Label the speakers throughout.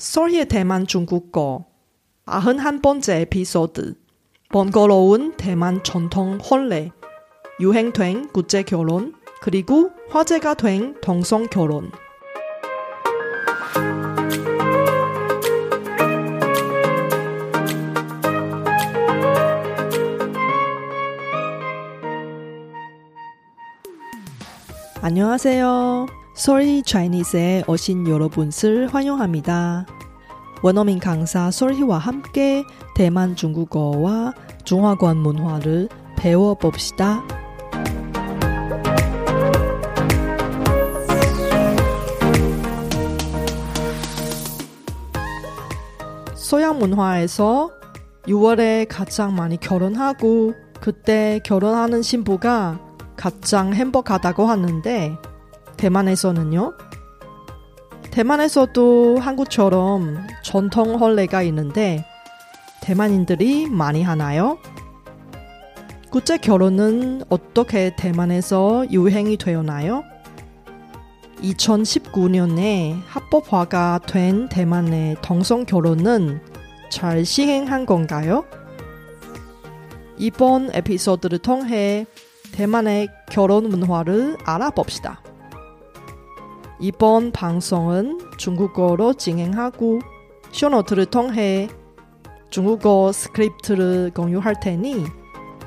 Speaker 1: 소리의 대만 중국어 아흔한 번째 에피소드 번거로운 대만 전통 혼례 유행된 국제 결혼 그리고 화제가 된 동성 결혼 안녕하세요. 소리 차이니스에 오신 여러분을 환영합니다. 원어민 강사 소리와 함께 대만 중국어와 중화권 문화를 배워봅시다. 서양 문화에서 6월에 가장 많이 결혼하고 그때 결혼하는 신부가 가장 행복하다고 하는데 대만에서는요? 대만에서도 한국처럼 전통 혼례가 있는데 대만인들이 많이 하나요? 국제 결혼은 어떻게 대만에서 유행이 되었나요? 2019년에 합법화가 된 대만의 동성 결혼은 잘 시행한 건가요? 이번 에피소드를 통해 대만의 결혼 문화를 알아봅시다. 이번 방송은 중국어로 진행하고 쇼노트를 통해 중국어 스크립트를 공유할 테니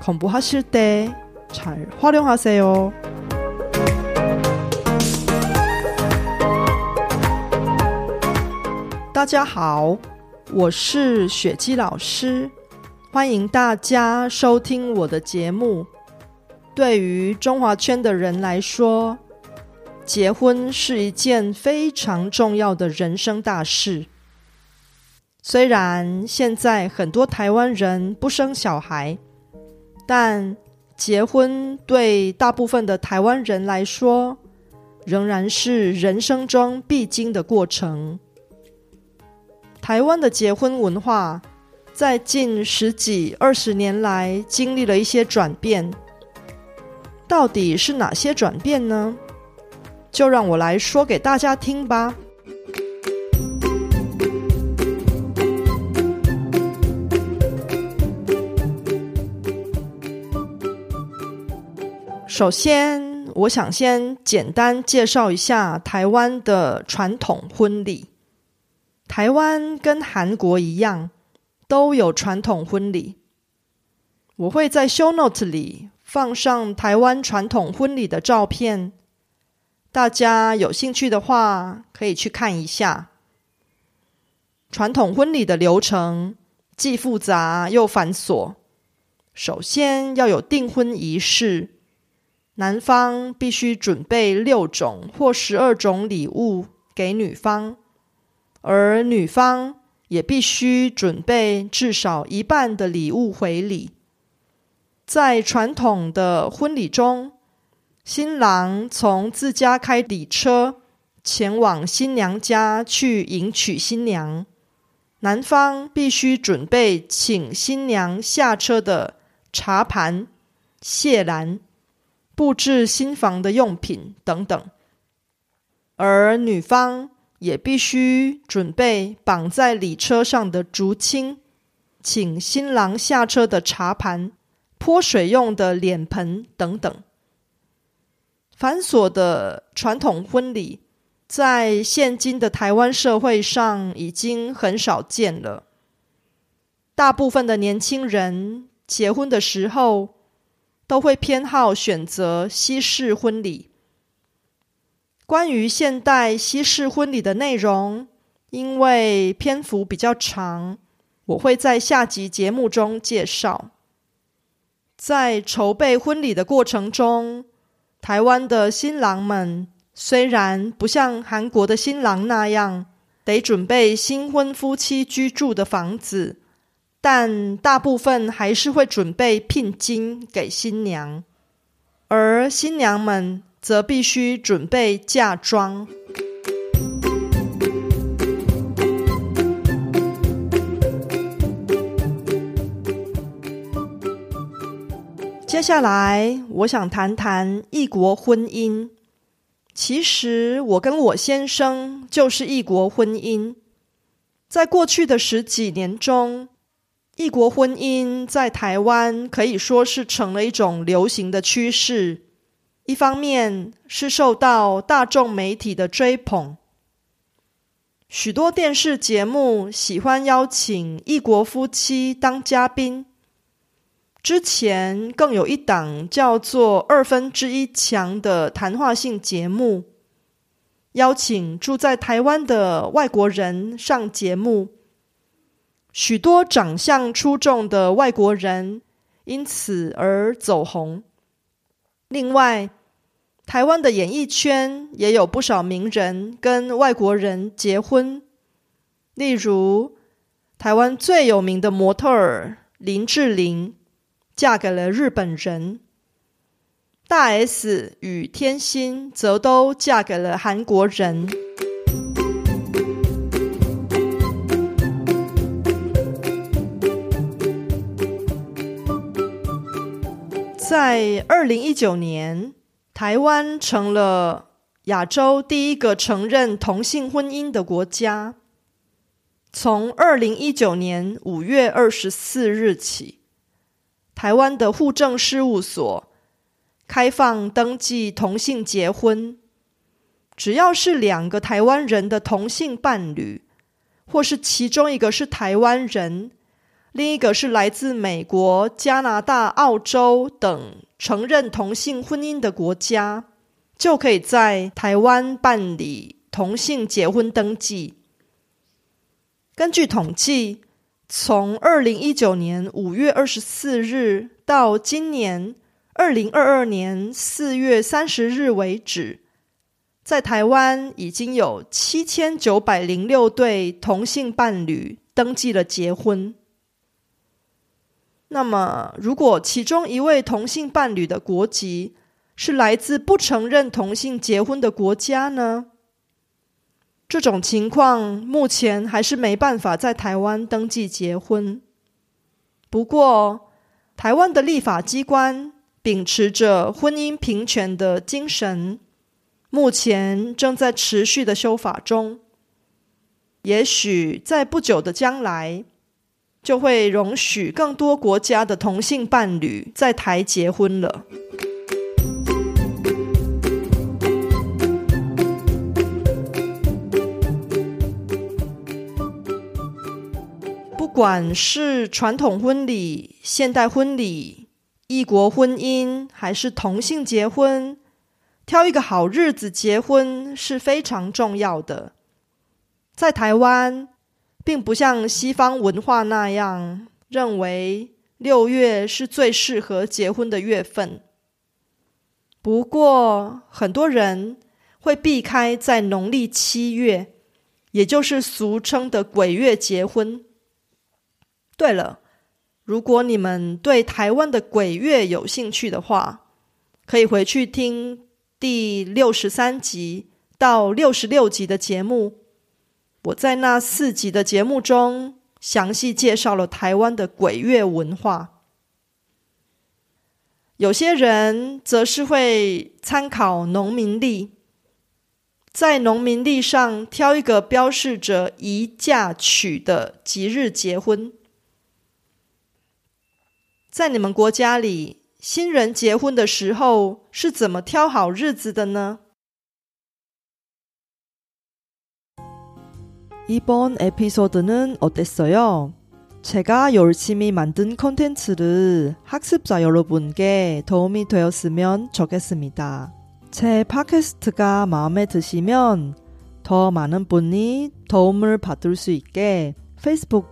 Speaker 1: 공부하실 때 잘 활용하세요. 大家好，我是雪姬老师，欢迎大家收听我的节目。对于中华圈的人来说， 结婚是一件非常重要的人生大事。虽然现在很多台湾人不生小孩，但结婚对大部分的台湾人来说，仍然是人生中必经的过程。台湾的结婚文化在近十几二十年来经历了一些转变。到底是哪些转变呢？就让我来说给大家听吧。首先，我想先简单介绍一下台湾的传统婚礼。台湾跟韩国一样，都有传统婚礼。我会在 show note 里。放上台湾传统婚礼的照片，大家有兴趣的话可以去看一下。传统婚礼的流程既复杂又繁琐。首先要有订婚仪式，男方必须准备六种或十二种礼物给女方，而女方也必须准备至少一半的礼物回礼。在传统的婚礼中，新郎从自家开礼车前往新娘家去迎娶新娘，男方必须准备请新娘下车的茶盘、谢篮、布置新房的用品等等，而女方也必须准备绑在礼车上的竹青，请新郎下车的茶盘。泼水用的脸盆等等，繁琐的传统婚礼，在现今的台湾社会上已经很少见了。大部分的年轻人结婚的时候，都会偏好选择西式婚礼。关于现代西式婚礼的内容，因为篇幅比较长，我会在下集节目中介绍。在筹备婚礼的过程中，台湾的新郎们虽然不像韩国的新郎那样得准备新婚夫妻居住的房子，但大部分还是会准备聘金给新娘，而新娘们则必须准备嫁妆。接下来，我想谈谈异国婚姻。其实，我跟我先生就是异国婚姻。在过去的十几年中，异国婚姻在台湾可以说是成了一种流行的趋势。一方面是受到大众媒体的追捧，许多电视节目喜欢邀请异国夫妻当嘉宾。之前更有一档叫做《二分之一强》的谈话性节目，邀请住在台湾的外国人上节目，许多长相出众的外国人因此而走红。另外，台湾的演艺圈也有不少名人跟外国人结婚，例如台湾最有名的模特儿林志玲。嫁给了日本人，大 S 与天心则都嫁给了韩国人。在二零一九年，台湾成了亚洲第一个承认同性婚姻的国家。从二零一九年五月二十四日起。台湾的户政事务所开放登记同性结婚，只要是两个台湾人的同性伴侣，或是其中一个是台湾人，另一个是来自美国、加拿大、澳洲等承认同性婚姻的国家，就可以在台湾办理同性结婚登记。根据统计。从二零一九年五月二十四日到今年二零二二年四月三十日为止，在台湾已经有七千九百零六对同性伴侣登记了结婚。那么，如果其中一位同性伴侣的国籍是来自不承认同性结婚的国家呢？这种情况目前还是没办法在台湾登记结婚。不过，台湾的立法机关秉持着婚姻平权的精神，目前正在持续的修法中。也许在不久的将来，就会容许更多国家的同性伴侣在台结婚了。不管是传统婚礼、现代婚礼、异国婚姻，还是同性结婚，挑一个好日子结婚是非常重要的。在台湾，并不像西方文化那样认为六月是最适合结婚的月份。不过，很多人会避开在农历七月，也就是俗称的鬼月结婚。对了，如果你们对台湾的鬼月有兴趣的话，可以回去听第六十三集到六十六集的节目。我在那四集的节目中详细介绍了台湾的鬼月文化。有些人则是会参考农民历，在农民历上挑一个标示着宜嫁娶的吉日结婚。在你们国家里，新人结婚的时候是怎么挑好日子的呢？이번에피소드는어땠어요제가열심히만든콘텐츠를학습자여러분께도움이되었으면좋겠습니다제팟캐스트가마음에드시면더많은분이도움을받을수있게 Facebook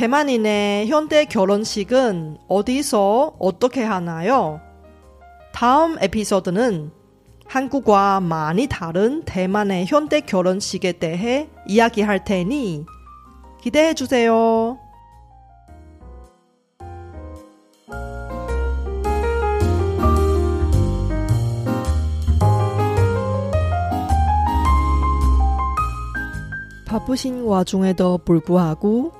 Speaker 1: 대만인의 현대 결혼식은 어디서 어떻게 하나요? 다음 에피소드는 한국과 많이 다른 대만의 현대 결혼식에 대해 이야기할 테니 기대해 주세요. 바쁘신 와중에도 불구하고